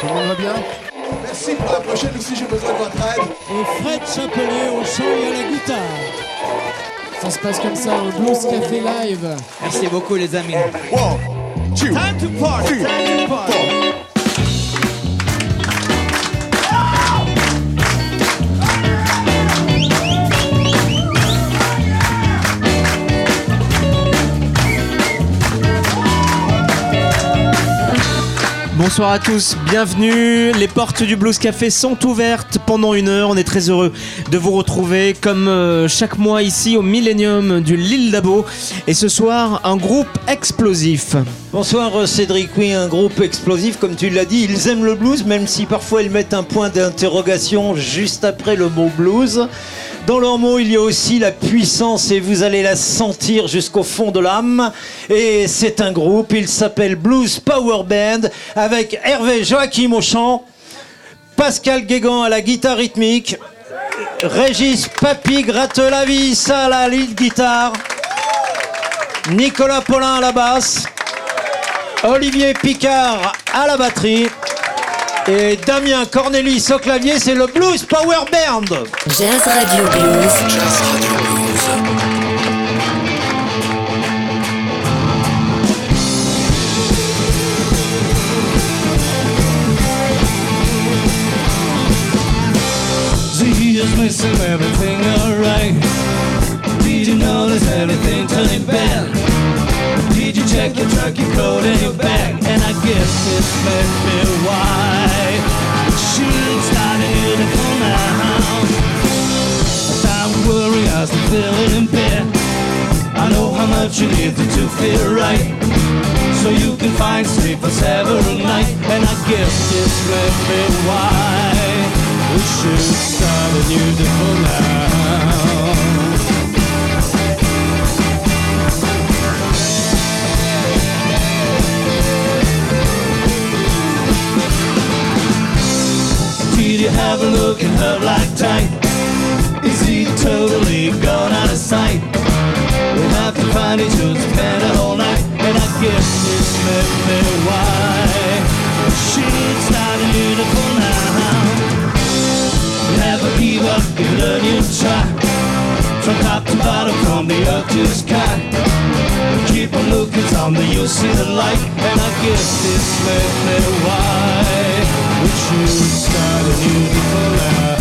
Tout le monde va bien Merci pour la prochaine aussi, j'ai besoin de votre aide. Et Fred Chapelet au chant et à la guitare. Ça se passe comme ça, un Blues Café Live. Merci beaucoup les amis. One, two, Time to party, three, time to party. Bonsoir à tous, bienvenue. Les portes du Blues Café sont ouvertes pendant une heure. On est très heureux de vous retrouver comme euh, chaque mois ici au Millennium du Lille Dabo. Et ce soir, un groupe explosif. Bonsoir euh, Cédric, oui, un groupe explosif, comme tu l'as dit, ils aiment le blues, même si parfois ils mettent un point d'interrogation juste après le mot blues. Dans leurs mots, il y a aussi la puissance et vous allez la sentir jusqu'au fond de l'âme. Et c'est un groupe, il s'appelle Blues Power Band, avec Hervé Joachim au chant, Pascal Guégan à la guitare rythmique, Régis Papy Gratte-la-Vis à la lead guitare, Nicolas Paulin à la basse, Olivier Picard à la batterie et Damien Cornelis au clavier, c'est le Blues Power Band. Jazz Radio Blues. Jesus missing everything alright. Did you notice everything turning bad? Check your truck, your coat, and your bag? And I guess this may be why she's starting beautiful now. Time to worry, I still feeling in bed. I know how much you need to, feel right. So you can find sleep for several nights. And I guess this may be why we should start a new day now. You have a look at her like tight? Is he totally gone out of sight? We'll have to find each other, spend a whole night And I guess this may be why She's not beautiful now Never give up, give it a new try From top to bottom, from the earth to the sky. Keep on looking, someday you'll see the light. And I guess this may be why We should start a new beautiful life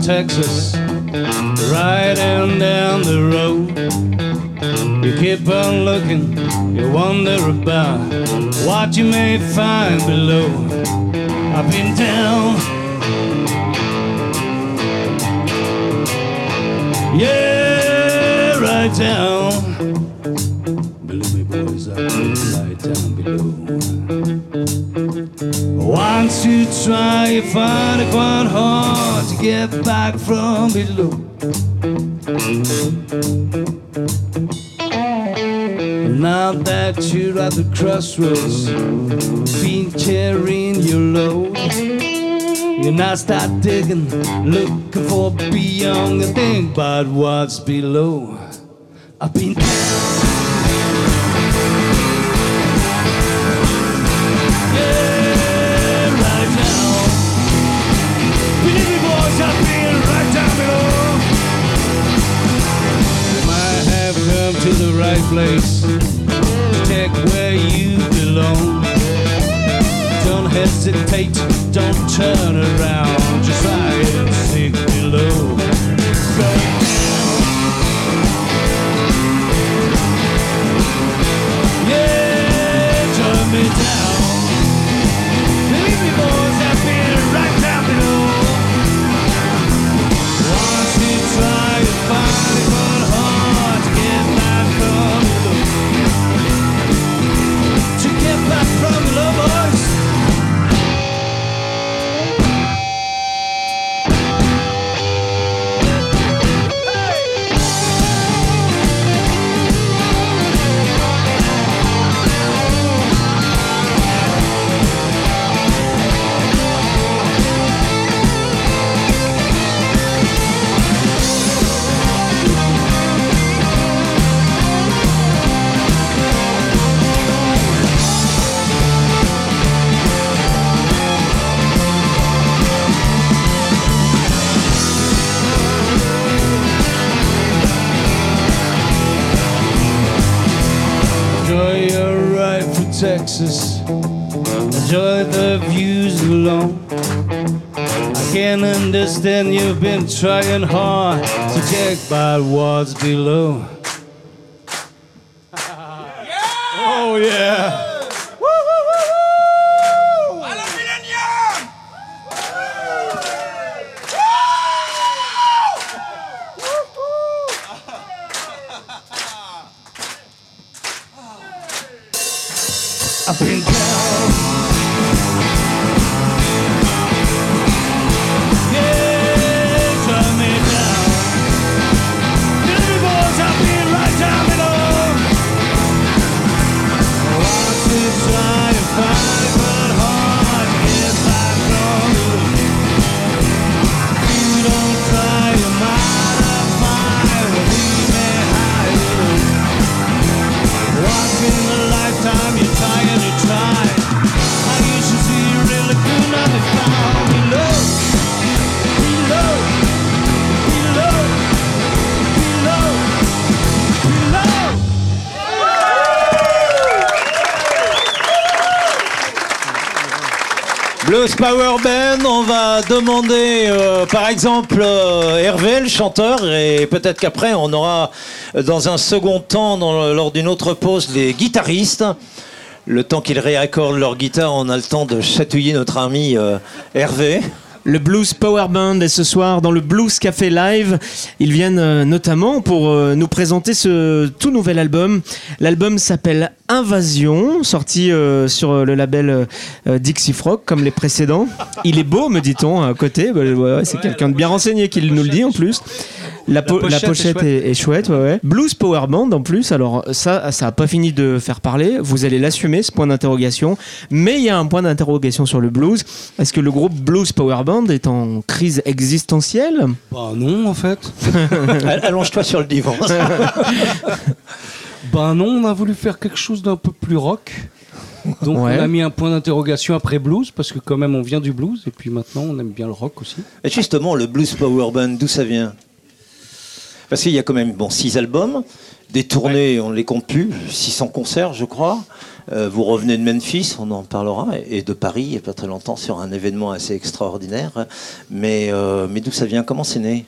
Texas, riding down the road. You keep on looking, you wonder about what you may find below. I've been down, yeah, right down. Believe me, boys, I right down below. Once you try, you find it quite hard to get back from below. Now that you're at the crossroads, been carrying your load, you now start digging, looking for beyond and think about what's below. I've been Yeah, right place check where you belong. Don't hesitate, don't turn around. Just try and sink below. Understand you've been trying hard to check by what's below. Demander euh, par exemple euh, Hervé, le chanteur, et peut-être qu'après on aura euh, dans un second temps, lors d'une autre pause, les guitaristes. Le temps qu'ils réaccordent leur guitare, on a le temps de chatouiller notre ami Hervé. Le Blues Power Band est ce soir dans le Blues Café Live. Ils viennent euh, notamment pour euh, nous présenter ce tout nouvel album. L'album s'appelle Invasion, sorti euh, sur le label Dixie Frog comme les précédents. Il est beau, me dit-on à côté. Bah, c'est quelqu'un de bien renseigné qui nous le dit en plus. La, po- la pochette est pochette chouette. est, est chouette, ouais, ouais. Blues Power Band en plus. Alors ça, ça a pas fini de faire parler. Vous allez l'assumer ce point d'interrogation. Mais il y a un point d'interrogation sur le blues. Est-ce que le groupe Blues Power Band est en crise existentielle? Bah non, en fait. All- Allonge-toi sur le divan. Bah non, on a voulu faire quelque chose d'un peu plus rock. Donc Ouais. on a mis un point d'interrogation après blues, parce que quand même on vient du blues, et puis maintenant on aime bien le rock aussi. Et justement, le Blues Power Band, d'où ça vient? Parce qu'il y a quand même bon, six albums, des tournées, on ne les compte plus, 600 concerts, je crois. Euh, vous revenez de Memphis, on en parlera, et de Paris, il n'y a pas très longtemps, sur un événement assez extraordinaire. Mais, euh, mais d'où ça vient? Comment c'est né?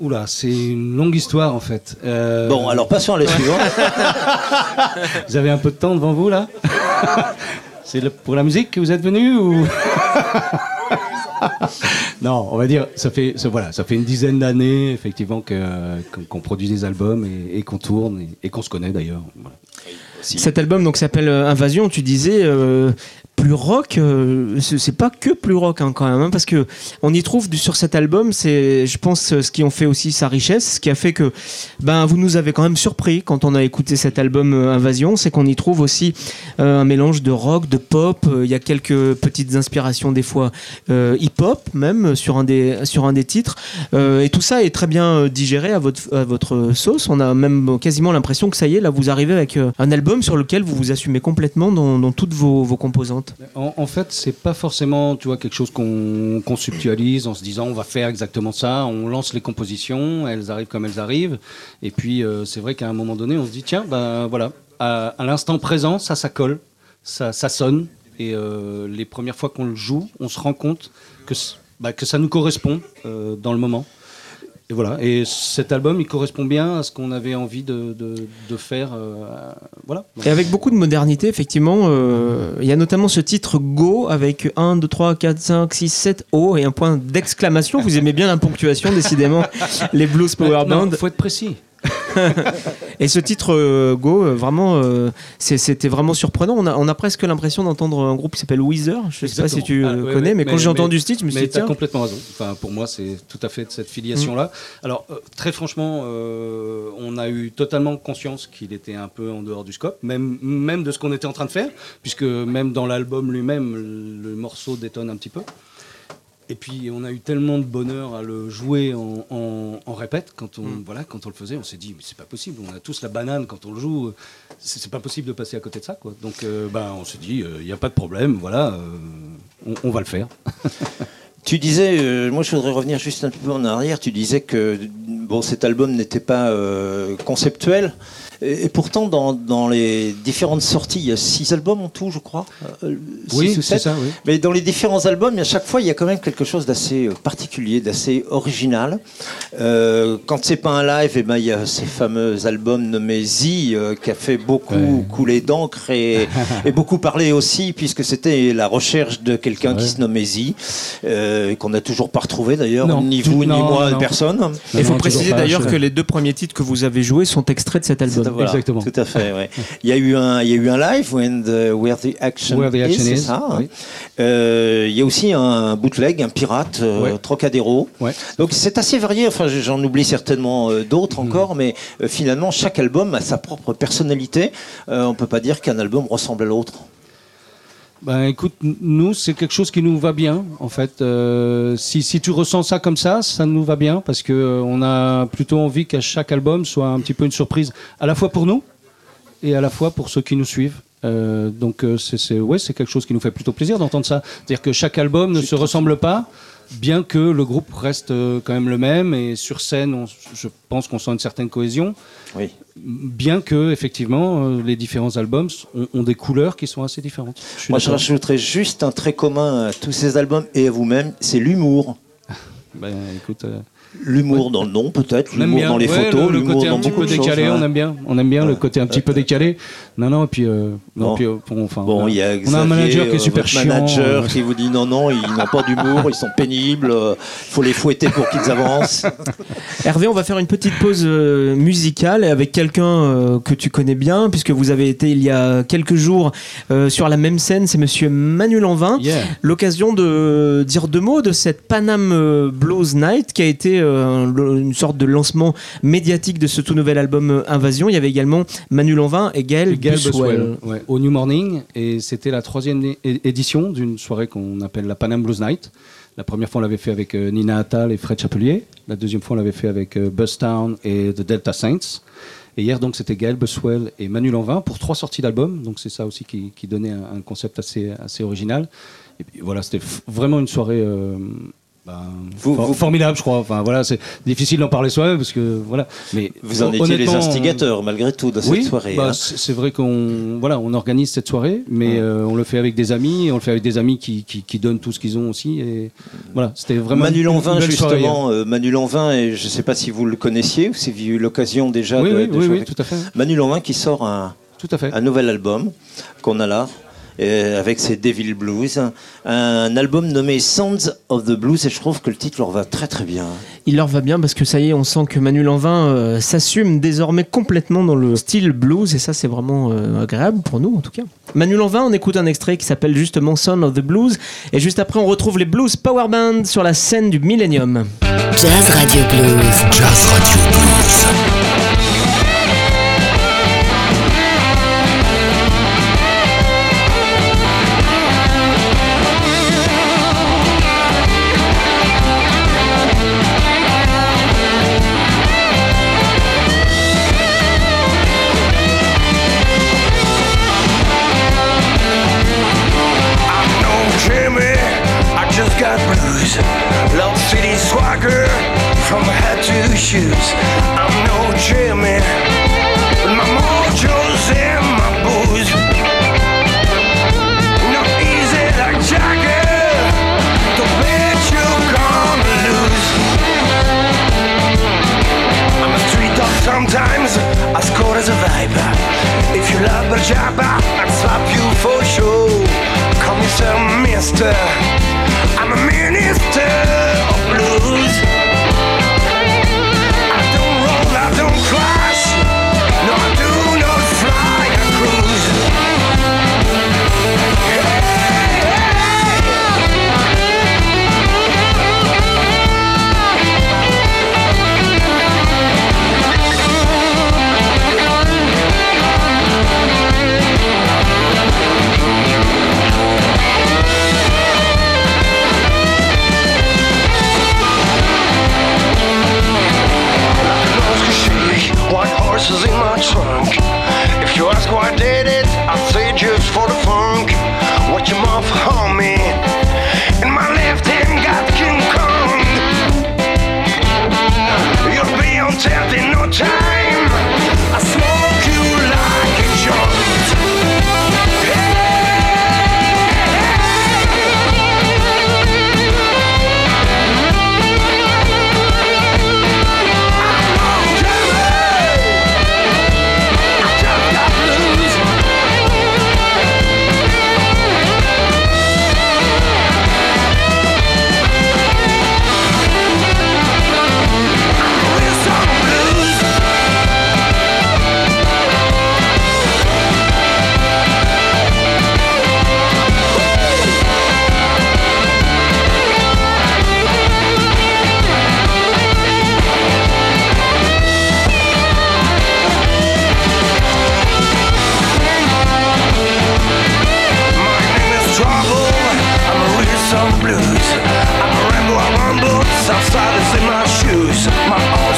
Oula, c'est une longue histoire en fait. Euh, Bon, alors passons à la suivante. Vous avez un peu de temps devant vous là? C'est pour la musique que vous êtes venu ou? Non, on va dire, ça fait, voilà, ça fait une dizaine d'années effectivement qu'on produit des albums et, qu'on tourne et, qu'on se connaît d'ailleurs. Cet album donc s'appelle euh, Invasion. Tu disais euh, plus rock. euh, c'est pas que plus rock hein, quand même, hein, parce que on y trouve sur cet album. C'est, je pense, euh, ce qui en fait aussi sa richesse, ce qui a fait que ben vous nous avez quand même surpris quand on a écouté cet album euh, Invasion, c'est qu'on y trouve aussi un mélange de rock, de pop. Il y a quelques petites inspirations des fois hip-hop même sur un des sur un des titres. Et tout ça est très bien digéré à votre sauce. On a même quasiment l'impression que ça y est, là vous arrivez avec un album sur lequel vous vous assumez complètement dans, toutes vos composantes. En, fait, c'est pas forcément, tu vois, quelque chose qu'on conceptualise en se disant on va faire exactement ça. On lance les compositions, elles arrivent comme elles arrivent. Et puis, euh, c'est vrai qu'à un moment donné, on se dit tiens, ben voilà, à, l'instant présent, ça, ça colle, ça, sonne. Et euh, les premières fois qu'on le joue, on se rend compte que, bah, que ça nous correspond euh, dans le moment. Et voilà. Et cet album, il correspond bien à ce qu'on avait envie de, de, de faire. euh, voilà. Et avec beaucoup de modernité, effectivement, euh, il y a notamment ce titre Go avec 1, 2, 3, 4, 5, 6, 7 O et un point d'exclamation. Vous aimez bien la ponctuation, décidément, les Blues Power Band. faut être précis. Et ce titre euh, Go, euh, vraiment, euh, c'était vraiment surprenant. On a, on a presque l'impression d'entendre un groupe qui s'appelle Weezer. Je sais pas si tu Ah, connais, ouais, mais, quand j'ai entendu ce titre, je me suis mais dit, tiens, complètement raison. Enfin, pour moi, c'est tout à fait de cette filiation-là. Alors, euh, très franchement, on a eu totalement conscience qu'il était un peu en dehors du scope, même, même de ce qu'on était en train de faire, puisque même dans l'album lui-même, le, le morceau détonne un petit peu. Et puis, on a eu tellement de bonheur à le jouer en, en- en répète. Quand on, Mm. voilà, quand on le faisait, on s'est dit, mais c'est pas possible. On a tous la banane quand on le joue. C'est pas possible de passer à côté de ça. Quoi. Donc, euh, ben, on s'est dit, il n'y a pas de problème. Voilà, euh, on, on va le faire. Tu disais, euh, moi je voudrais revenir juste un peu en arrière, tu disais que bon, cet album n'était pas euh, conceptuel. Et, et pourtant, dans, dans les différentes sorties, il y a six albums en tout, je crois. euh, Oui, ou c'est ça, oui. Mais dans les différents albums, à chaque fois, il y a quand même quelque chose d'assez euh, particulier, d'assez original. Euh, quand c'est pas un live, eh ben, il y a ces fameux albums nommés Z, euh, qui a fait beaucoup Ouais. couler d'encre et, et beaucoup parler aussi, puisque c'était la recherche de quelqu'un qui se nommait Z, euh, qu'on n'a toujours pas retrouvé d'ailleurs, ni vous, ni moi, non. personne. il faut préciser d'ailleurs que les deux premiers titres que vous avez joués sont extraits de cet album. Voilà, Exactement. Tout à fait, ouais. Il y a eu un, il y a eu un live, When the- Where the Action, Where the Action is, ça. hein. oui. Euh, il y a aussi un bootleg, un pirate, euh, Ouais. Trocadéro. Ouais. Donc c'est assez varié. Enfin, j'en oublie certainement euh, d'autres Mm. encore, mais finalement chaque album a sa propre personnalité. On peut pas dire qu'un album ressemble à l'autre. Ben écoute, nous c'est quelque chose qui nous va bien en fait. Euh, si, si tu ressens ça comme ça, ça nous va bien parce que euh, on a plutôt envie qu'à chaque album soit un petit peu une surprise, à la fois pour nous et à la fois pour ceux qui nous suivent. Euh, donc euh, c'est c'est- ouais, c'est quelque chose qui nous fait plutôt plaisir d'entendre ça. C'est-à-dire que chaque album ne se ressemble pas, bien que le groupe reste euh, quand même le même et sur scène, on- je pense qu'on sent une certaine cohésion. Oui. Bien que effectivement euh, les différents albums ont, ont des couleurs qui sont assez différentes. Je Moi, je rajouterais juste un trait commun à tous ces albums et à vous-même, c'est l'humour. Ben, écoute, euh, L'humour dans le nom, peut-être, l'humour dans les Ouais, photos, le, côté un dans petit beaucoup peu de choses. décalé, ouais. on aime bien. On aime bien le côté un petit peu décalé. Non, non, et puis, euh, non, Bon. puis, euh, bon, enfin, Bon, on a- il y a on a un Xavier, manager qui est euh, super chiant. manager euh, qui vous dit non, non, ils n'ont pas d'humour, ils sont pénibles, il faut les fouetter pour qu'ils avancent. Hervé, on va faire une petite pause euh, musicale avec quelqu'un euh, que tu connais bien, puisque vous avez été il y a quelques jours euh, sur la même scène, c'est monsieur Manu Lanvin. yeah. L'occasion de dire deux mots de cette Panam euh, Blues Night qui a été euh, une sorte de lancement médiatique de ce tout nouvel album euh, Invasion. Il y avait également Manu Lanvin et Gaël, Gail Buswell. Buswell, ouais, au New Morning et c'était la troisième édition d'une soirée qu'on appelle la Panam Blues Night. La première fois on l'avait fait avec euh, Nina Attal et Fred Chapelier. La deuxième fois on l'avait fait avec euh, Buzz Town et The Delta Saints. Et hier donc c'était Gaël Buswell et Manu Lanvin pour trois sorties d'albums. Donc c'est ça aussi qui, qui donnait un, un concept assez, assez original. Et puis voilà c'était vraiment une soirée. euh, ben, Vous- for- vous- formidable, je crois. Enfin voilà, c'est difficile d'en parler soi-même parce que voilà. Mais Vous en étiez les instigateurs, malgré tout, de cette soirée. bah, hein. c'est vrai qu'on voilà, on organise cette soirée, mais euh, on le fait avec des amis, et on le fait avec des amis qui, qui, qui donnent tout ce qu'ils ont aussi. Et voilà, c'était vraiment Manu Lanvin, justement, euh, Manu Lanvin, et je ne sais pas si vous le connaissiez ou si vous avez eu l'occasion déjà Oui, de, oui, de oui, oui, tout à fait, Manu Lanvin qui sort un, tout à fait. un nouvel album qu'on a là. Euh, avec ses Devil Blues, un album nommé Sounds of the Blues et je trouve que le titre leur va très très bien. Il leur va bien parce que ça y est, on sent que Manu Lanvin euh, s'assume désormais complètement dans le style blues et ça c'est vraiment euh, agréable pour nous en tout cas. Manu Lanvin, on écoute un extrait qui s'appelle justement Son of the Blues et juste après on retrouve les Blues Power Band sur la scène du Millennium. Jazz Radio Blues. Jazz Radio Blues. Sometimes, as cold as a viper. If you love a some blues. I ramble, I rumble, some silence in my shoes. My own.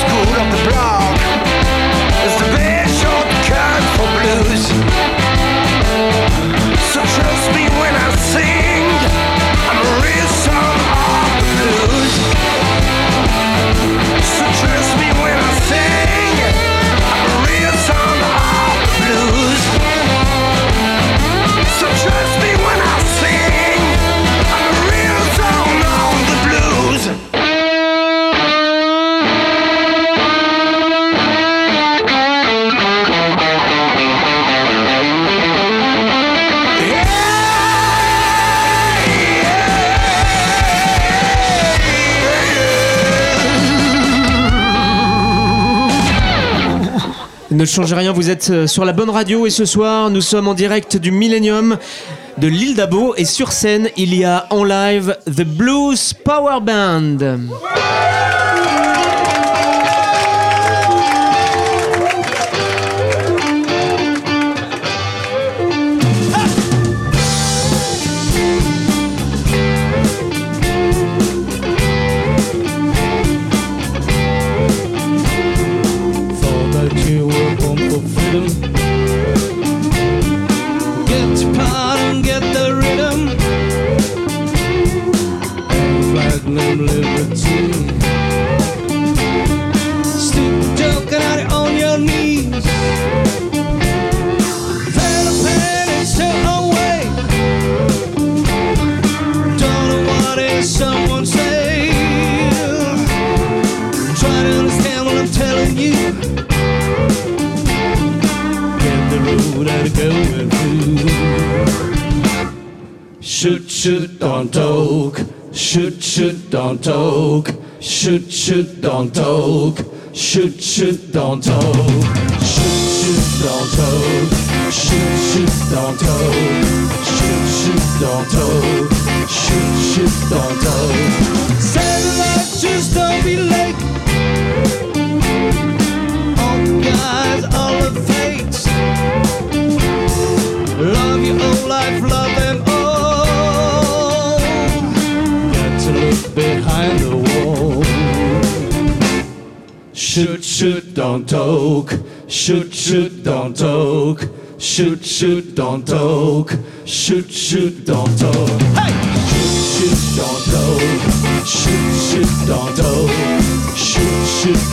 Ne changez rien, vous êtes euh, sur la bonne radio et ce soir nous sommes en direct du Millennium de l'île d'Abo et sur scène il y a en live The Blues Power Band. Try to understand what I'm telling you. Get the road I'm going through. Shoot, shoot, don't talk. Shoot, shoot, don't talk. Shoot, shoot, don't talk. Shoot, shoot, don't talk. Shoot, shoot, don't talk. Shoot, shoot, don't talk. Shoot, shoot, don't talk. Shoot, shoot, don't talk. Satellite, just don't be late. All. Love your whole life, love them all. Got to look behind the wall. Shoot, shoot, don't talk. Shoot, shoot, don't talk. Shoot, shoot, don't talk. Shoot, shoot, don't talk. Hey! Shoot, shoot, don't talk. Shoot, shoot, don't talk. shoo shoo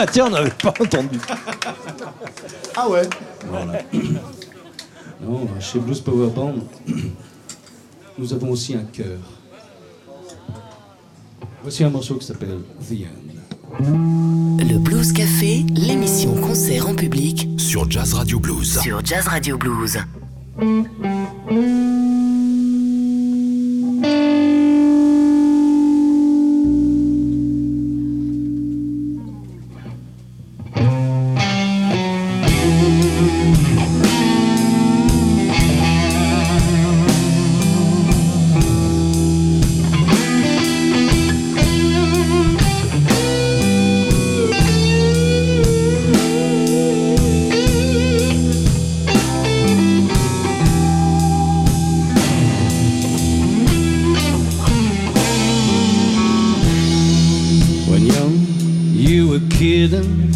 Ah tiens, on n'avait pas entendu. Ah ouais Non, chez Blues Power Band, nous avons aussi un cœur. Voici un morceau qui s'appelle The End. Le Blues Café, l'émission concert en public Sur Jazz Radio Blues. sur Jazz Radio Blues. Were kidding.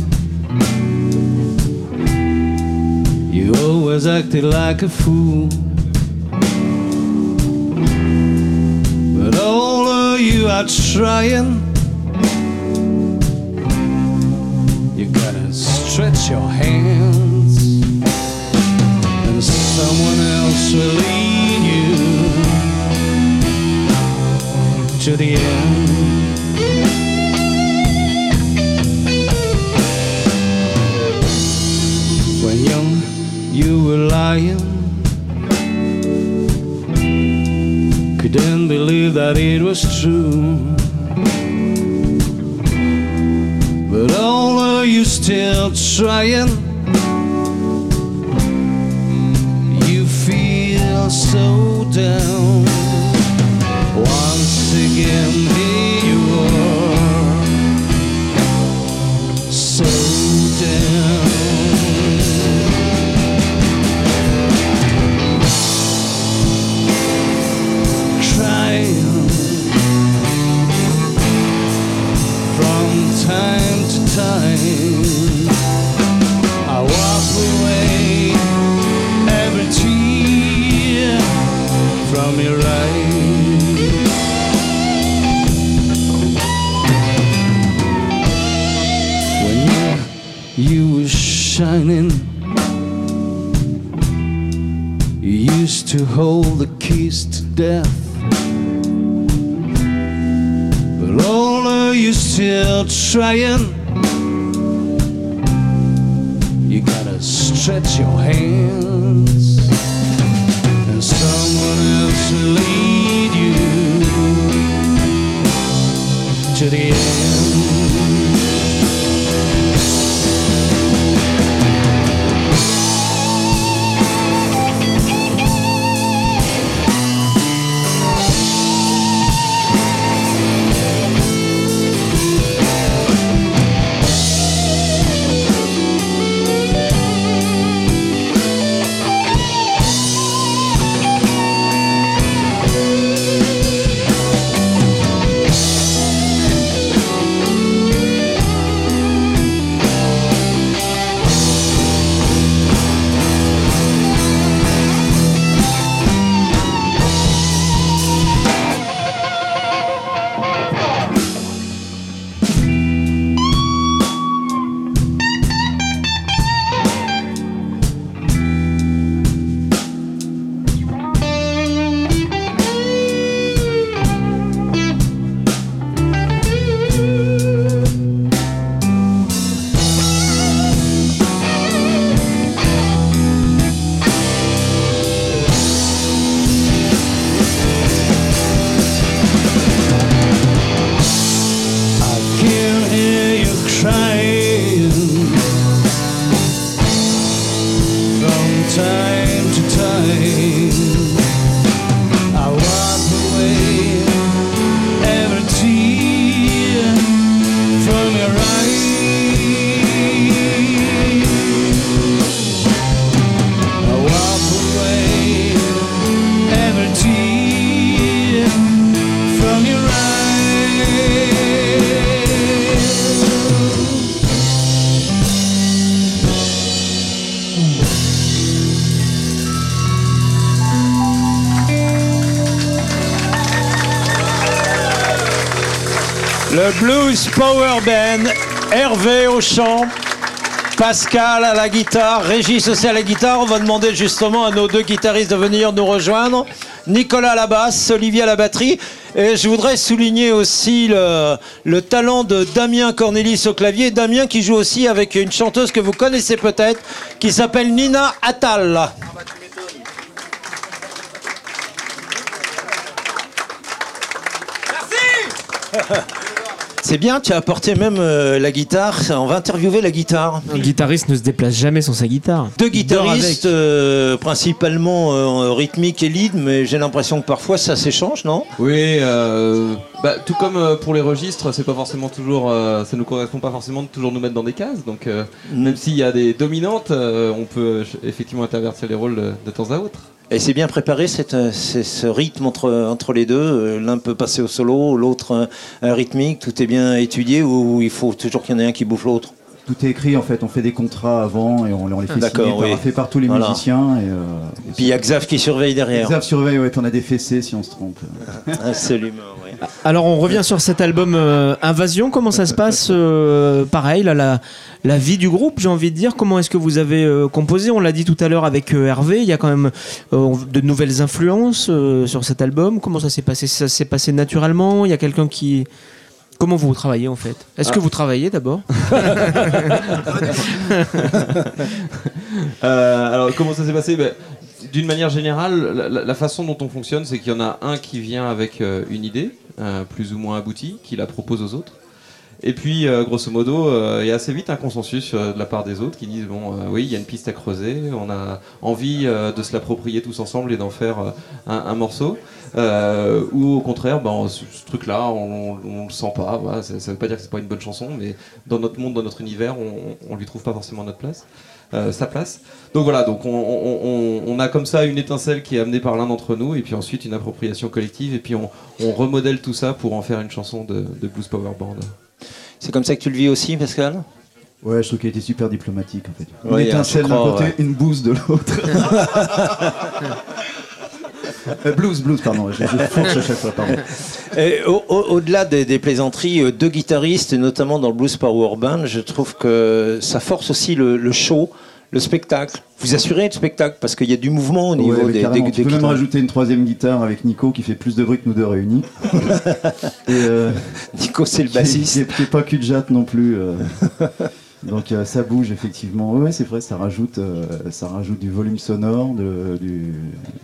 You always acted like a fool. But all of you are trying. You gotta stretch your hands, and someone else will lead you to the end. You were lying. Couldn't believe that it was true. But all of you still trying. Shining. You used to hold the keys to death. But all of you still trying. Le Blues Power Band, Hervé au chant, Pascal à la guitare, Régis aussi à la guitare. On va demander justement à nos deux guitaristes de venir nous rejoindre. Nicolas à la basse, Olivier à la batterie. Et je voudrais souligner aussi le, le talent de Damien Cornelis au clavier. Damien qui joue aussi avec une chanteuse que vous connaissez peut-être, qui s'appelle Nina Attal. C'est bien, tu as apporté même euh, la guitare. On va interviewer la guitare. Un guitariste ne se déplace jamais sans sa guitare. Deux guitaristes, euh, principalement euh, rythmique et lead, mais j'ai l'impression que parfois ça s'échange, non? Oui, euh, bah, tout comme euh, pour les registres, c'est pas forcément toujours, euh, ça nous correspond pas forcément de toujours nous mettre dans des cases. Donc euh, même s'il y a des dominantes, euh, on peut effectivement intervertir les rôles de, de temps à autre. Et c'est bien préparé euh, ce rythme entre, entre les deux. Euh, L'un peut passer au solo, l'autre un, un rythmique. Tout est bien étudié ou il faut toujours qu'il y en ait un qui bouffe l'autre Tout est écrit en fait, on fait des contrats avant et on, on les fait signer, par- oui. fait par tous les Voilà. musiciens. Et, euh, Et puis il y a Xav qui surveille derrière. Xav surveille, ouais, on a des fessées si on se trompe. Absolument, oui. Alors on revient sur cet album euh, Invasion. Comment ça se passe euh, Pareil, là, la, la vie du groupe, j'ai envie de dire? Comment est-ce que vous avez euh, composé? On l'a dit tout à l'heure avec euh, Hervé. Il y a quand même euh, de nouvelles influences euh, sur cet album. Comment ça s'est passé? Ça s'est passé naturellement? Il y a quelqu'un qui Comment vous travaillez en fait? Est-ce que vous travaillez d'abord? Euh, alors comment ça s'est passé? Ben, D'une manière générale, la façon dont on fonctionne, c'est qu'il y en a un qui vient avec euh, une idée, euh, plus ou moins aboutie, qui la propose aux autres. Et puis, euh, grosso modo, euh, il y a assez vite un consensus euh, de la part des autres qui disent bon, oui, il y a une piste à creuser, on a envie de se l'approprier tous ensemble et d'en faire un, morceau. Ou au contraire, ben, ce, truc-là, on, on le sent pas. Ça, ça veut pas dire que c'est pas une bonne chanson, mais dans notre monde, dans notre univers, on, on lui trouve pas forcément notre place. sa place. Donc voilà, donc on, on- on- on a comme ça une étincelle qui est amenée par l'un d'entre nous, et puis ensuite une appropriation collective, et puis on, on remodèle tout ça pour en faire une chanson de, de Blues Power Band. C'est comme ça que tu le vis aussi, Pascal Ouais, je trouve qu'il était super diplomatique en fait. Une Ouais, étincelle d'un côté, ouais. une bouse de l'autre. Euh, blues, blues, pardon, je, je chaque fois, pardon. Au- au- Au-delà des, des plaisanteries, euh, deux guitaristes, notamment dans le Blues Power Band, je trouve que ça force aussi le, le show, le spectacle. Vous assurez le spectacle parce qu'il y a du mouvement au niveau Ouais, des, des- tu des peux même rajouter une troisième guitare avec Nico qui fait plus de bruit que nous deux réunis. Et, euh, Nico, c'est le bassiste. Qui est- qui est pas cul de jatte non plus. euh. Donc euh, ça bouge effectivement. Ouais, ouais, c'est vrai, ça rajoute, euh, ça rajoute du volume sonore, de- du,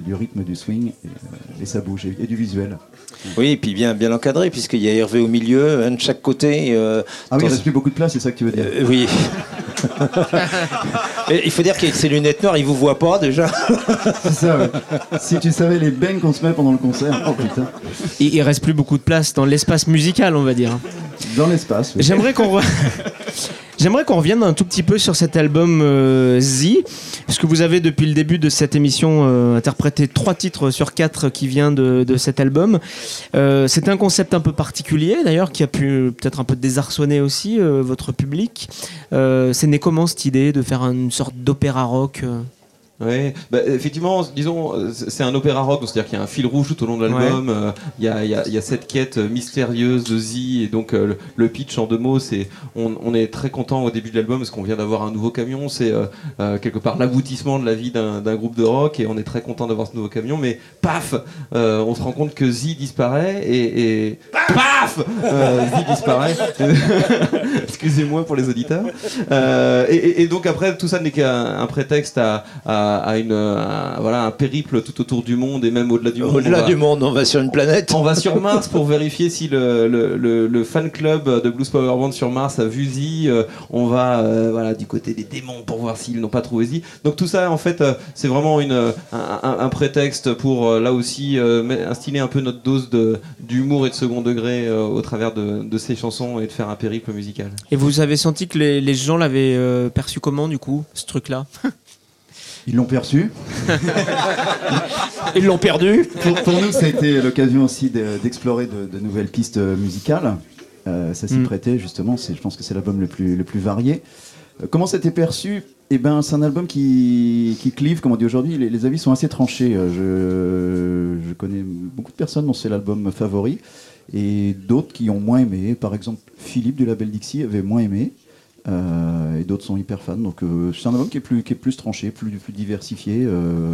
du rythme du swing, et, euh, et ça bouge, et, et du visuel. Oui, et puis bien, bien encadré, puisqu'il y a Hervé au milieu, un de chaque côté. euh, Ah oui, il reste plus beaucoup de place, c'est ça que tu veux dire Euh, oui. Il faut dire qu'avec ses lunettes noires, il vous voit pas déjà. C'est ça, ouais. Si tu savais les bangs qu'on se met pendant le concert, oh putain. il, il reste plus beaucoup de place dans l'espace musical, on va dire. Dans l'espace. oui. J'aimerais qu'on re- J'aimerais qu'on revienne un tout petit peu sur cet album euh, Z, puisque vous avez depuis le début de cette émission euh, interprété trois titres sur quatre qui vient de, cet album. Euh, c'est un concept un peu particulier d'ailleurs qui a pu peut-être un peu désarçonner aussi euh, votre public. C'est né comment cette idée de faire une sorte d'opéra rock euh Ouais, bah, effectivement, disons, euh, c'est un opéra rock, c'est-à-dire qu'il y a un fil rouge tout au long de l'album. euh, Il y, a, il y a- il y a cette quête mystérieuse de Z, et donc euh, le, le pitch en deux mots, c'est on, on est très content au début de l'album parce qu'on vient d'avoir un nouveau camion. C'est euh, euh, quelque part l'aboutissement de la vie d'un groupe de rock, et on est très content d'avoir ce nouveau camion. Mais paf, euh, on se rend compte que Z disparaît et, et paf, euh, Z disparaît. Excusez-moi pour les auditeurs. Euh, et, et- et donc après, tout ça n'est qu'un un prétexte à, à- à une, à- voilà, un périple tout autour du monde et même au-delà du monde. Au-delà On va- du monde, on va sur une planète. On va sur Mars pour vérifier si le, le, le- le fan club de Blues Power Band sur Mars a vu Z. Euh, on va euh, voilà, du côté des démons pour voir s'ils n'ont pas trouvé Z. Donc tout ça, en fait, euh, c'est vraiment une, un, un- un prétexte pour là aussi instiller un peu notre dose de- d'humour et de second degré euh, au travers de, de ces chansons et de faire un périple musical. Et vous avez senti que les, les gens l'avaient euh, perçu comment du coup, ce truc-là? Ils l'ont perçu. Ils l'ont perdu Pour, pour nous, ça a été l'occasion aussi de- d'explorer de, de nouvelles pistes musicales. Euh, ça s'y Mm. prêtait justement. Je pense que c'est l'album le plus, le plus varié. Euh, comment ça a été perçu? Eh ben, c'est un album qui, qui clive, comme on dit aujourd'hui. Les, les avis sont assez tranchés. Euh, Je, je connais beaucoup de personnes dont c'est l'album favori. et d'autres qui ont moins aimé. Par exemple, Philippe du label Dixie avait moins aimé. Euh, et d'autres sont hyper fans. Donc euh, c'est un album qui est plus, qui est plus tranché, plus, plus diversifié. euh,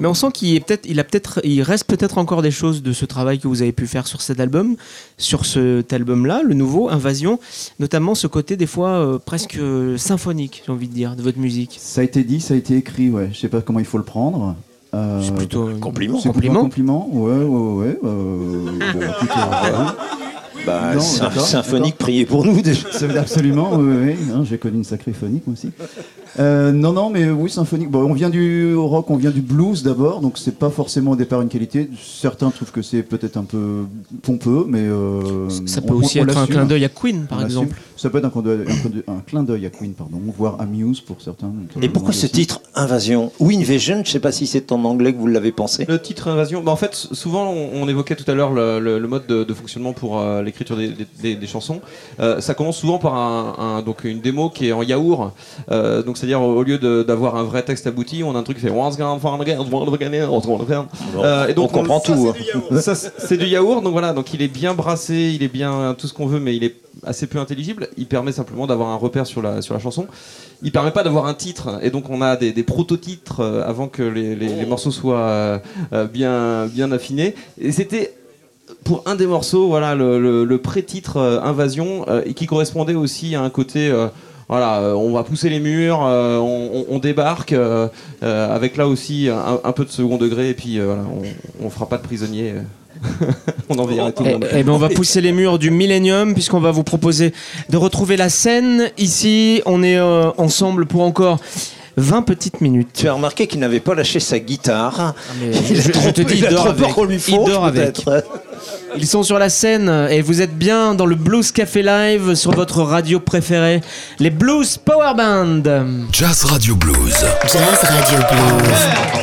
Mais on sent qu'il est peut-être, il a peut-être, il reste peut-être encore des choses de ce travail que vous avez pu faire sur cet album, sur cet album-là, le nouveau Invasion, notamment ce côté des fois euh, presque euh, symphonique, j'ai envie de dire, de votre musique. Ça a été dit, ça a été écrit, ouais. Je sais pas comment il faut le prendre. Euh, C'est plutôt un compliment. c'est plutôt un compliment. compliment, ouais, ouais, ouais. euh, bon, écoute, euh, voilà. Bah, Non, symphonique, priez pour nous déjà. Absolument, oui, oui, j'ai connu une sacrée phonique moi aussi. Euh, non, non, mais oui, symphonique. Bon, on vient du rock, on vient du blues d'abord, donc c'est pas forcément au départ une qualité. Certains trouvent que c'est peut-être un peu pompeux, mais euh, Ça peut on- aussi on être un clin d'œil à Queen, par On exemple. Ça peut être un, clin d'œil- un clin d'œil- un clin d'œil à Queen, pardon, voire à Muse pour certains. donc, Et pourquoi ce aussi. titre Invasion ou Invasion? Je sais pas si c'est en anglais que vous l'avez pensé. Le titre Invasion, bah en fait, souvent on, on évoquait tout à l'heure le, le- le mode de, de fonctionnement pour euh, l'écriture des, des- des- des chansons. Euh, ça commence souvent par un, un- donc une démo qui est en yaourt. Euh, donc c'est-à-dire au lieu d'avoir un vrai texte abouti, on a un truc qui fait. Euh, et donc on comprend tout. hein. Ça, c'est du yaourt, donc voilà, donc il est bien brassé, il est bien tout ce qu'on veut, mais il est assez peu intelligible. Il permet simplement d'avoir un repère sur la, sur la chanson. Il permet pas d'avoir un titre, et donc on a des, des proto-titres euh, avant que les, les- les morceaux soient euh, euh, bien, bien affinés. Et c'était pour un des morceaux, voilà, le, le- le pré-titre euh, Invasion, euh, et qui correspondait aussi à un côté. euh, voilà, euh, on va pousser les murs, euh, on, débarque, euh, avec là aussi un, peu de second degré, et puis on, on fera pas de prisonniers. on enverra tout le Eh, monde. eh ben, on va pousser les murs du Millennium puisqu'on va vous proposer de retrouver la scène. Ici, on est ensemble pour encore 20 petites minutes. Tu as remarqué qu'il n'avait pas lâché sa guitare. mais Il a je- trop- je te dis, il dort avec. qu'on lui Il dort avec. Ils sont sur la scène et vous êtes bien dans le Blues Café Live sur votre radio préférée, les Blues Power Band. Jazz Radio Blues. Jazz Radio Blues.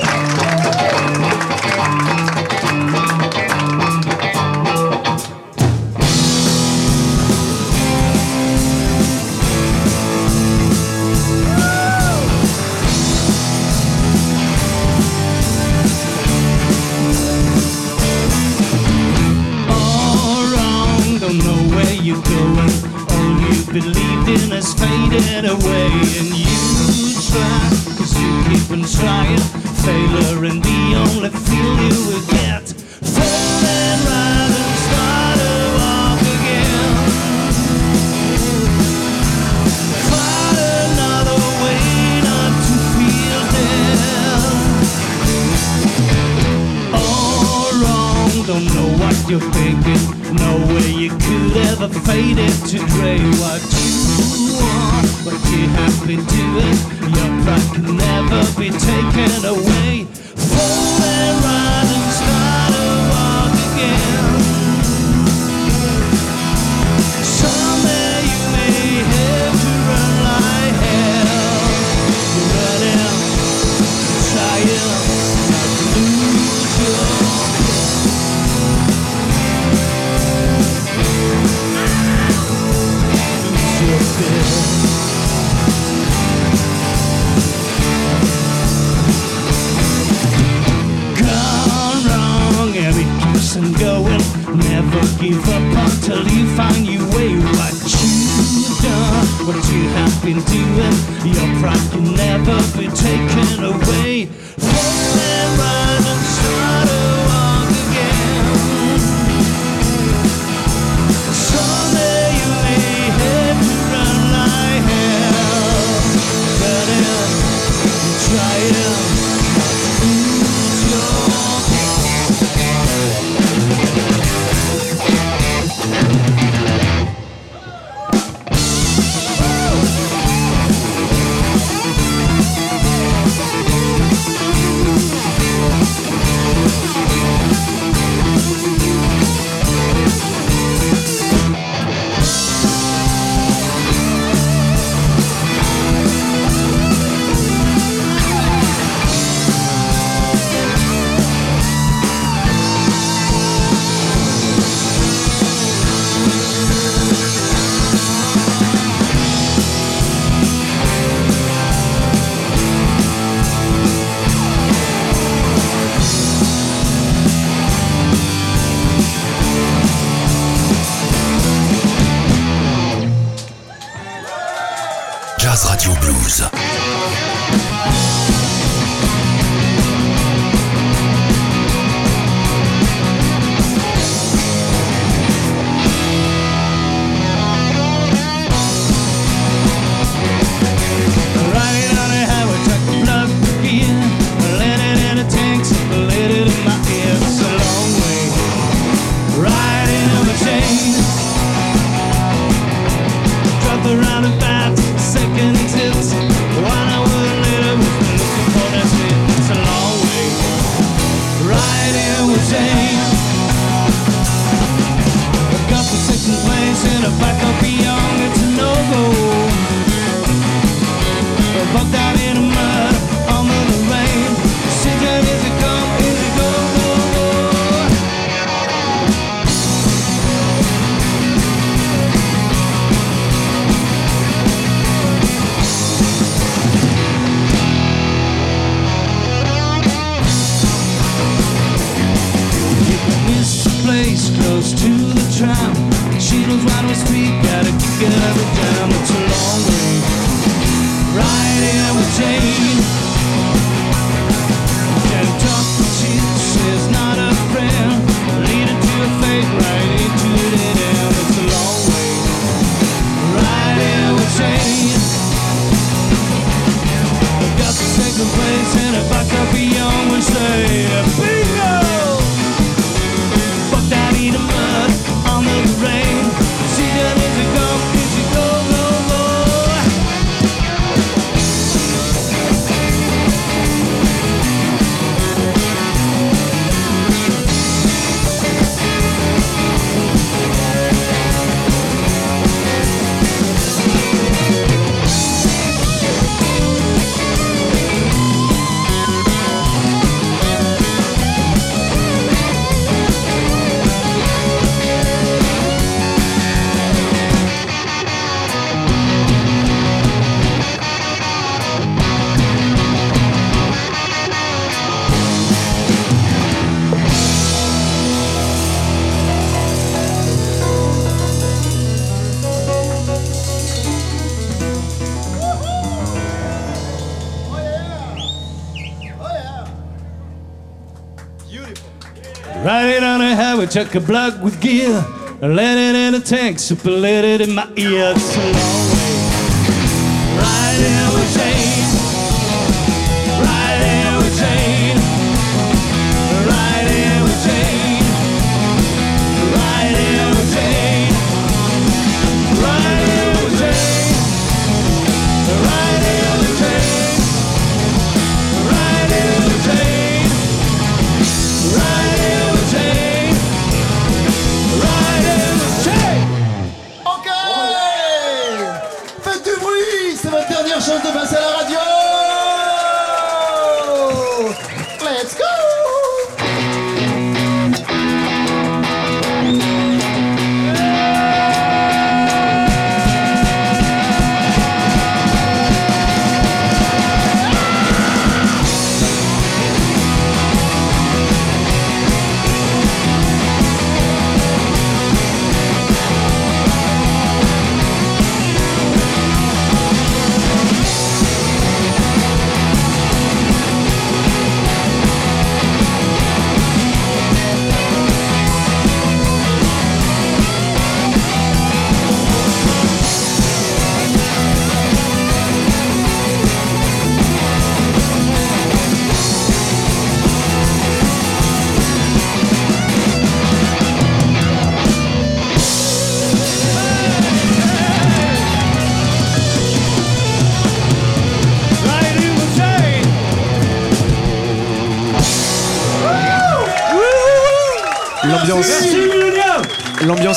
Chuck a block with gear. I let it in a tank, super let it in my ear. So long.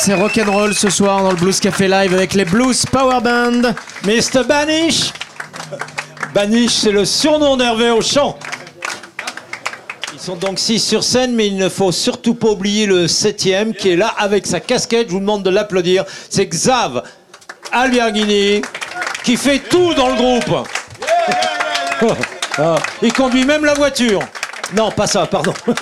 c'est rock'n'roll ce soir dans le Blues Café Live avec les Blues Power Band. Mr. Banish Banish, c'est le surnom d'Hervé au chant. Ils sont donc six sur scène, mais il ne faut surtout pas oublier le septième qui est là avec sa casquette. Je vous demande de l'applaudir. C'est Xav Alberghini qui fait tout dans le groupe. Ah, il conduit même la voiture. Non, pas ça, pardon.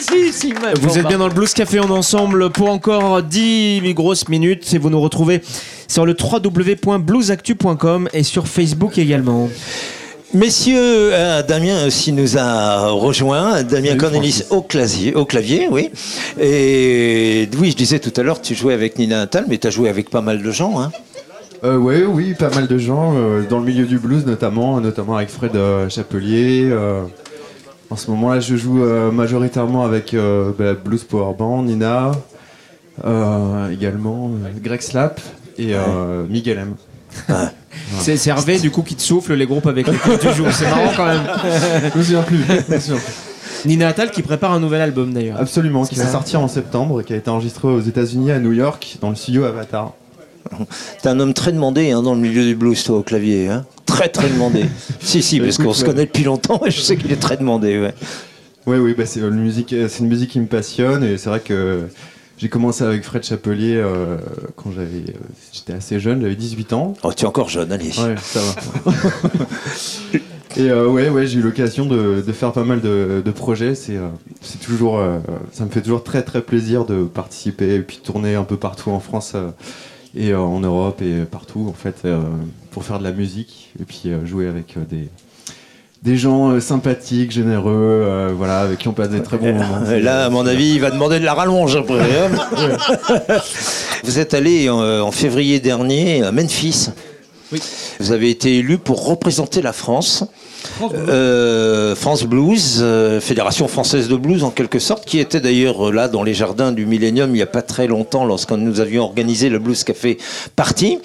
si, si, même. Vous Bon, êtes bah. bien dans le Blues Café en ensemble pour encore 10 grosses minutes et vous nous retrouvez sur le www.bluesactu.com et sur Facebook également. Messieurs, euh, Damien aussi nous a rejoint, Damien Cornelis au clavier, au clavier, oui. Et oui, je disais tout à l'heure, tu jouais avec Nina Natal, mais tu as joué avec pas mal de gens. Hein. Euh, ouais, oui, pas mal de gens, euh, dans le milieu du blues notamment, notamment avec Fred euh, Chapelier. En ce moment-là, je joue euh, majoritairement avec euh, bah, Blues Power Band, Nina, euh, également euh, Greg Slap et euh, Miguel M. C'est c'est Hervé du coup qui te souffle les groupes avec lesquels tu joues. C'est marrant quand même. Je me souviens plus. je me souviens plus. Nina Attal qui prépare un nouvel album d'ailleurs. Absolument, qui va sortir en septembre, qui a été enregistré aux États-Unis, à New York, dans le studio Avatar. T'es un homme très demandé hein, dans le milieu du blues, toi, au clavier. Hein. Très, très demandé. si, si, parce qu'on se connaît depuis longtemps et je sais qu'il est très demandé. Ouais. Oui, oui, bah c'est, euh, une musique, euh, c'est une musique qui me passionne et c'est vrai que j'ai commencé avec Fred Chapelier euh, quand j'avais, euh, j'étais assez jeune, j'avais 18 ans. Oh, tu es encore jeune, allez. Ouais, ça va. et euh, ouais, ouais, j'ai eu l'occasion de, de faire pas mal de, de projets. C'est, euh, c'est toujours, euh, ça me fait toujours très très plaisir de participer et puis de tourner un peu partout en France euh, et euh, en Europe et partout en fait euh, pour faire de la musique et puis euh, jouer avec des des gens sympathiques, généreux, voilà, avec qui on passe des très bons moments. Là, à mon avis, il va demander de la rallonge après. hein. Vous êtes allé en, en février dernier à Memphis. Oui. Vous avez été élu pour représenter la France. Euh, France Blues, euh, Fédération française de blues en quelque sorte, qui était d'ailleurs euh, là dans les jardins du Millennium il n'y a pas très longtemps lorsque nous avions organisé le Blues Café Party.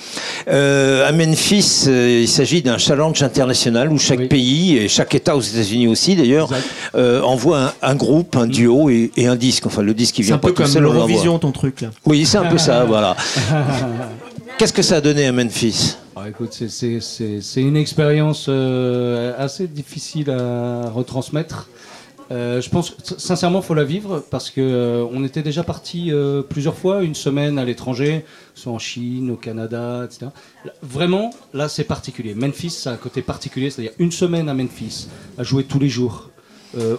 Euh, à Memphis, il s'agit d'un challenge international où chaque pays et chaque État aux États-Unis aussi d'ailleurs envoie un, un groupe, un duo et, et un disque. Enfin le disque qui C'est vient un pas peu tout comme seul. on l'envoie. l'Eurovision ton truc là. Oui, c'est un peu ça, voilà. Qu'est-ce que ça a donné à Memphis? Écoute, c'est- une expérience euh, assez difficile à retransmettre. Euh, je pense sincèrement, faut la vivre parce que euh, on était déjà parti plusieurs fois, une semaine à l'étranger, soit en Chine, au Canada, etc. Vraiment, là, c'est particulier. Memphis, ça a un côté particulier, c'est-à-dire une semaine à Memphis, à jouer tous les jours,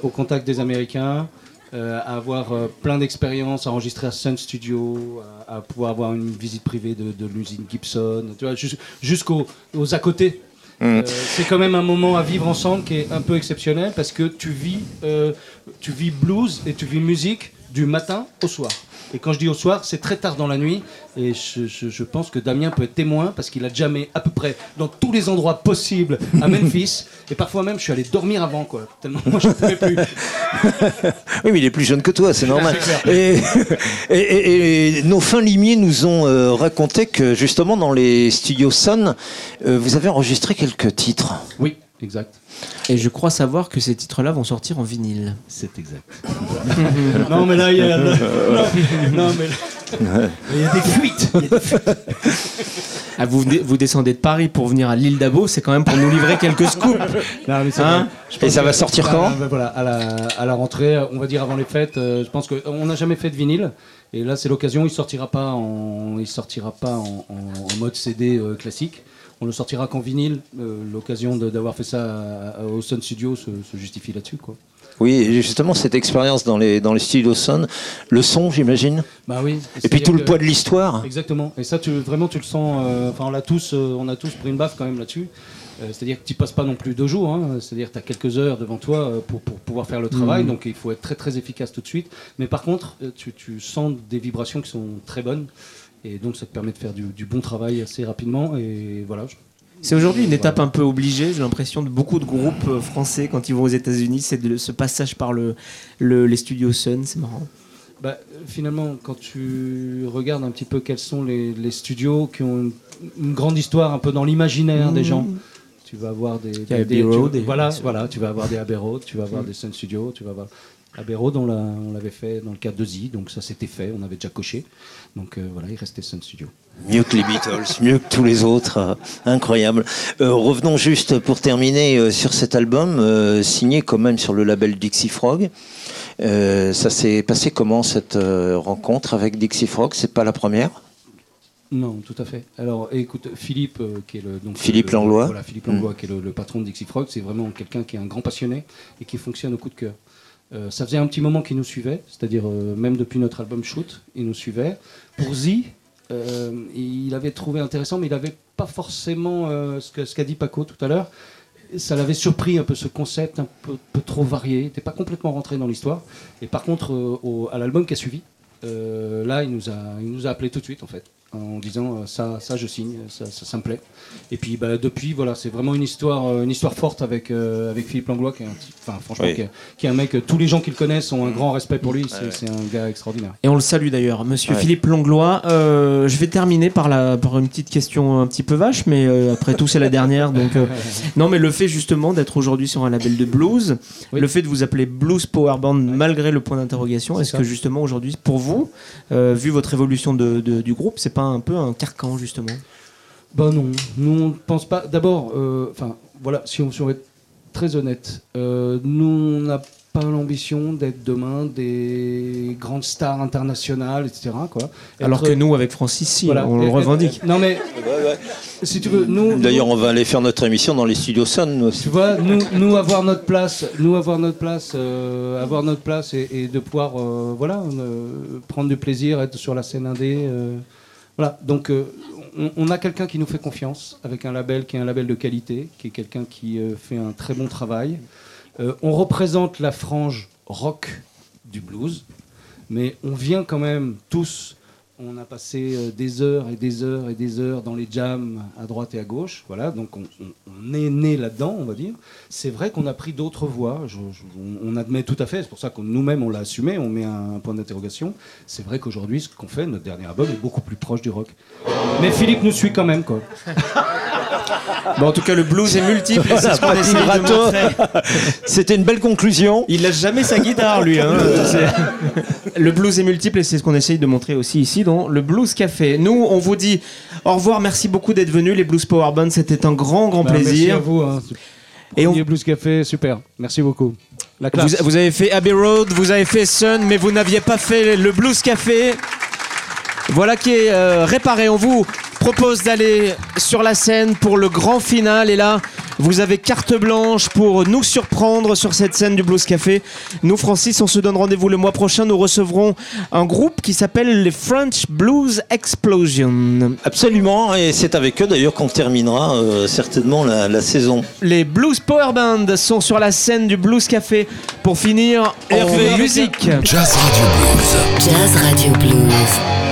au contact des Américains, euh, à avoir euh, plein d'expériences, à enregistrer à Sun Studio, à, à pouvoir avoir une visite privée de, de l'usine Gibson, tu vois, jus- jusqu'aux aux à côté. Euh, c'est quand même un moment à vivre ensemble qui est un peu exceptionnel parce que tu vis, tu vis blues et tu vis musique du matin au soir. Et quand je dis au soir, c'est très tard dans la nuit. Et je, je- je pense que Damien peut être témoin parce qu'il a mis à peu près dans tous les endroits possibles à Memphis. et parfois même, je suis allé dormir avant, quoi. Tellement moi, je ne pouvais plus. Oui, mais il est plus jeune que toi, c'est normal. C'est Et, et- et- et nos fins limiers nous ont euh, raconté que justement dans les studios Sun, euh, vous avez enregistré quelques titres. Oui, exact. Et je crois savoir que ces titres-là vont sortir en vinyle. C'est exact. non, mais là, il y a. Non, non, mais là- il y a des fuites. il y a des fuites. Ah, vous, venez- vous descendez de Paris pour venir à l'île d'Abo, c'est quand même pour nous livrer quelques scoops. Non, mais c'est Hein Et ça que- va sortir quand Voilà, à la, à la rentrée, on va dire avant les fêtes. euh, je pense qu'on n'a jamais fait de vinyle. Et là, c'est l'occasion. Il sortira pas en, il sortira pas en, en- en mode CD euh, classique. On le sortira qu'en vinyle. Euh, L'occasion d'avoir fait ça au Sun Studio se, se justifie là-dessus, quoi. Oui, justement cette expérience dans les, dans les studios Sun, le son j'imagine, Bah oui. et puis tout le poids de l'histoire. Exactement. Et ça, tu, vraiment, tu le sens. euh, Enfin, on l'a tous, euh, on a tous pris une baffe quand même là-dessus. Euh, C'est-à-dire que tu passes pas non plus deux jours. hein. C'est-à-dire que tu as quelques heures devant toi pour, pour pouvoir faire le travail. Mhm. Donc il faut être très très efficace tout de suite. Mais par contre, tu, tu sens des vibrations qui sont très bonnes. Et donc ça te permet de faire du, du bon travail assez rapidement. Et voilà. C'est aujourd'hui une étape un peu obligée, j'ai l'impression, de beaucoup de groupes euh, français quand ils vont aux États-Unis, c'est ce passage par le, le- les studios Sun, c'est marrant. Bah, finalement, quand tu regardes un petit peu quels sont les, les studios qui ont une, une grande histoire un peu dans l'imaginaire des Mhm. gens, tu vas avoir des, des- des- tu- voilà, voilà, tu vas avoir des Abbey Road, tu vas avoir des Sun Studios, tu vas avoir Abbey Road, on l'a- on l'avait fait dans le cadre de Z, donc ça c'était fait, on avait déjà coché, donc euh, voilà, il restait Sun Studio. Mieux que les Beatles, mieux que tous les autres, euh, incroyable. Euh, revenons juste pour terminer sur cet album, signé quand même sur le label Dixie Frog. Ça s'est passé comment cette rencontre avec Dixie Frog? C'est pas la première? Non, tout à fait. Alors, écoute, Philippe, euh, qui est le donc Philippe le- Langlois. voilà, Philippe Langlois, qui est le, le patron de Dixie Frog, c'est vraiment quelqu'un qui est un grand passionné et qui fonctionne au coup de cœur. Euh, ça faisait un petit moment qu'ils nous suivaient, c'est-à-dire euh, même depuis notre album Shoot, ils nous suivaient. Pour Z, euh, il avait trouvé intéressant, mais il n'avait pas forcément ce qu'a dit Paco tout à l'heure. Ça l'avait surpris un peu ce concept un peu, trop varié, il n'était pas complètement rentré dans l'histoire. Et par contre, à l'album qui a suivi, là, il nous, a, il nous a appelé tout de suite en fait, en disant euh, ça, ça je signe, ça, ça, ça me plaît. Et puis bah, depuis, voilà, c'est vraiment une histoire, euh, une histoire forte avec, euh, avec Philippe Langlois, qui est un, type- enfin, franchement, Oui. qui, est, qui est un mec, tous les gens qui le connaissent ont un grand respect pour lui, c'est Ouais. c'est un gars extraordinaire. Et on le salue d'ailleurs, monsieur Ouais. Philippe Langlois. Euh, je vais terminer par, la, par une petite question un petit peu vache, mais euh, après tout, c'est la dernière. Donc, euh, non, mais le fait justement d'être aujourd'hui sur un label de blues, le fait de vous appeler Blues Power Band malgré le point d'interrogation, est-ce ça. que justement aujourd'hui, pour vous, euh, vu votre évolution de, de- du groupe, c'est pas un peu un carcan justement? Ben non, nous on ne pense pas. D'abord, euh, enfin voilà, si on, si on veut être très honnête, euh, nous on n'a pas l'ambition d'être demain des grandes stars internationales, etc. Quoi. Alors Être- que nous, avec Francis, si, Voilà. on le Et- et- revendique. Non mais, si tu veux, nous. D'ailleurs, on va aller faire notre émission dans les studios Sun nous aussi. Tu vois, nous, nous avoir notre place, nous avoir notre place, euh, avoir notre place et, et de pouvoir, euh, voilà, euh, prendre du plaisir, être sur la scène indé. Voilà. Donc, euh, on, on a quelqu'un qui nous fait confiance, avec un label qui est un label de qualité, qui est quelqu'un qui euh, fait un très bon travail. Euh, on représente la frange rock du blues, mais on vient quand même tous. On a passé euh, des heures et des heures et des heures dans les jams à droite et à gauche. Voilà, donc on, on- on est né là-dedans, on va dire. C'est vrai qu'on a pris d'autres voies. je- je- on, on admet tout à fait. C'est pour ça que nous-mêmes on l'a assumé. On met un, point d'interrogation. C'est vrai qu'aujourd'hui, ce qu'on fait, notre dernier album est beaucoup plus proche du rock. Mais Philippe nous suit quand même, quoi. Bon, en tout cas, le blues est multiple. Voilà. C'était une belle conclusion. Il lâche jamais sa guitare, lui. hein. Le blues est multiple et c'est ce qu'on essaye de montrer aussi ici dans le Blues Café. Nous, on vous dit au revoir. Merci beaucoup d'être venus. Les Blues Power Band, c'était un grand, grand Bah, Merci plaisir. à vous. Hein. Et on... Blues Café, super. Merci beaucoup. La Vous, classe. vous avez fait Abbey Road, vous avez fait Sun, mais vous n'aviez pas fait le Blues Café. Voilà qui est euh, réparé. On vous propose d'aller sur la scène pour le grand final. Et là, vous avez carte blanche pour nous surprendre sur cette scène du Blues Café. Nous, Francis, on se donne rendez-vous le mois prochain. Nous recevrons un groupe qui s'appelle les French Blues Explosion. Absolument, et c'est avec eux d'ailleurs qu'on terminera euh, certainement la, la saison. Les Blues Power Band sont sur la scène du Blues Café pour finir en Hervé. musique. Jazz Radio Blues. Jazz Radio Blues.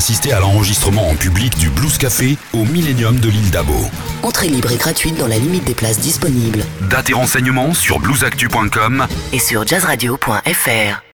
d'assister à l'enregistrement en public du Blues Café au Millennium de l'île d'Abo. Entrée libre et gratuite dans la limite des places disponibles. Date et renseignements sur bluesactu.com et sur jazzradio.fr.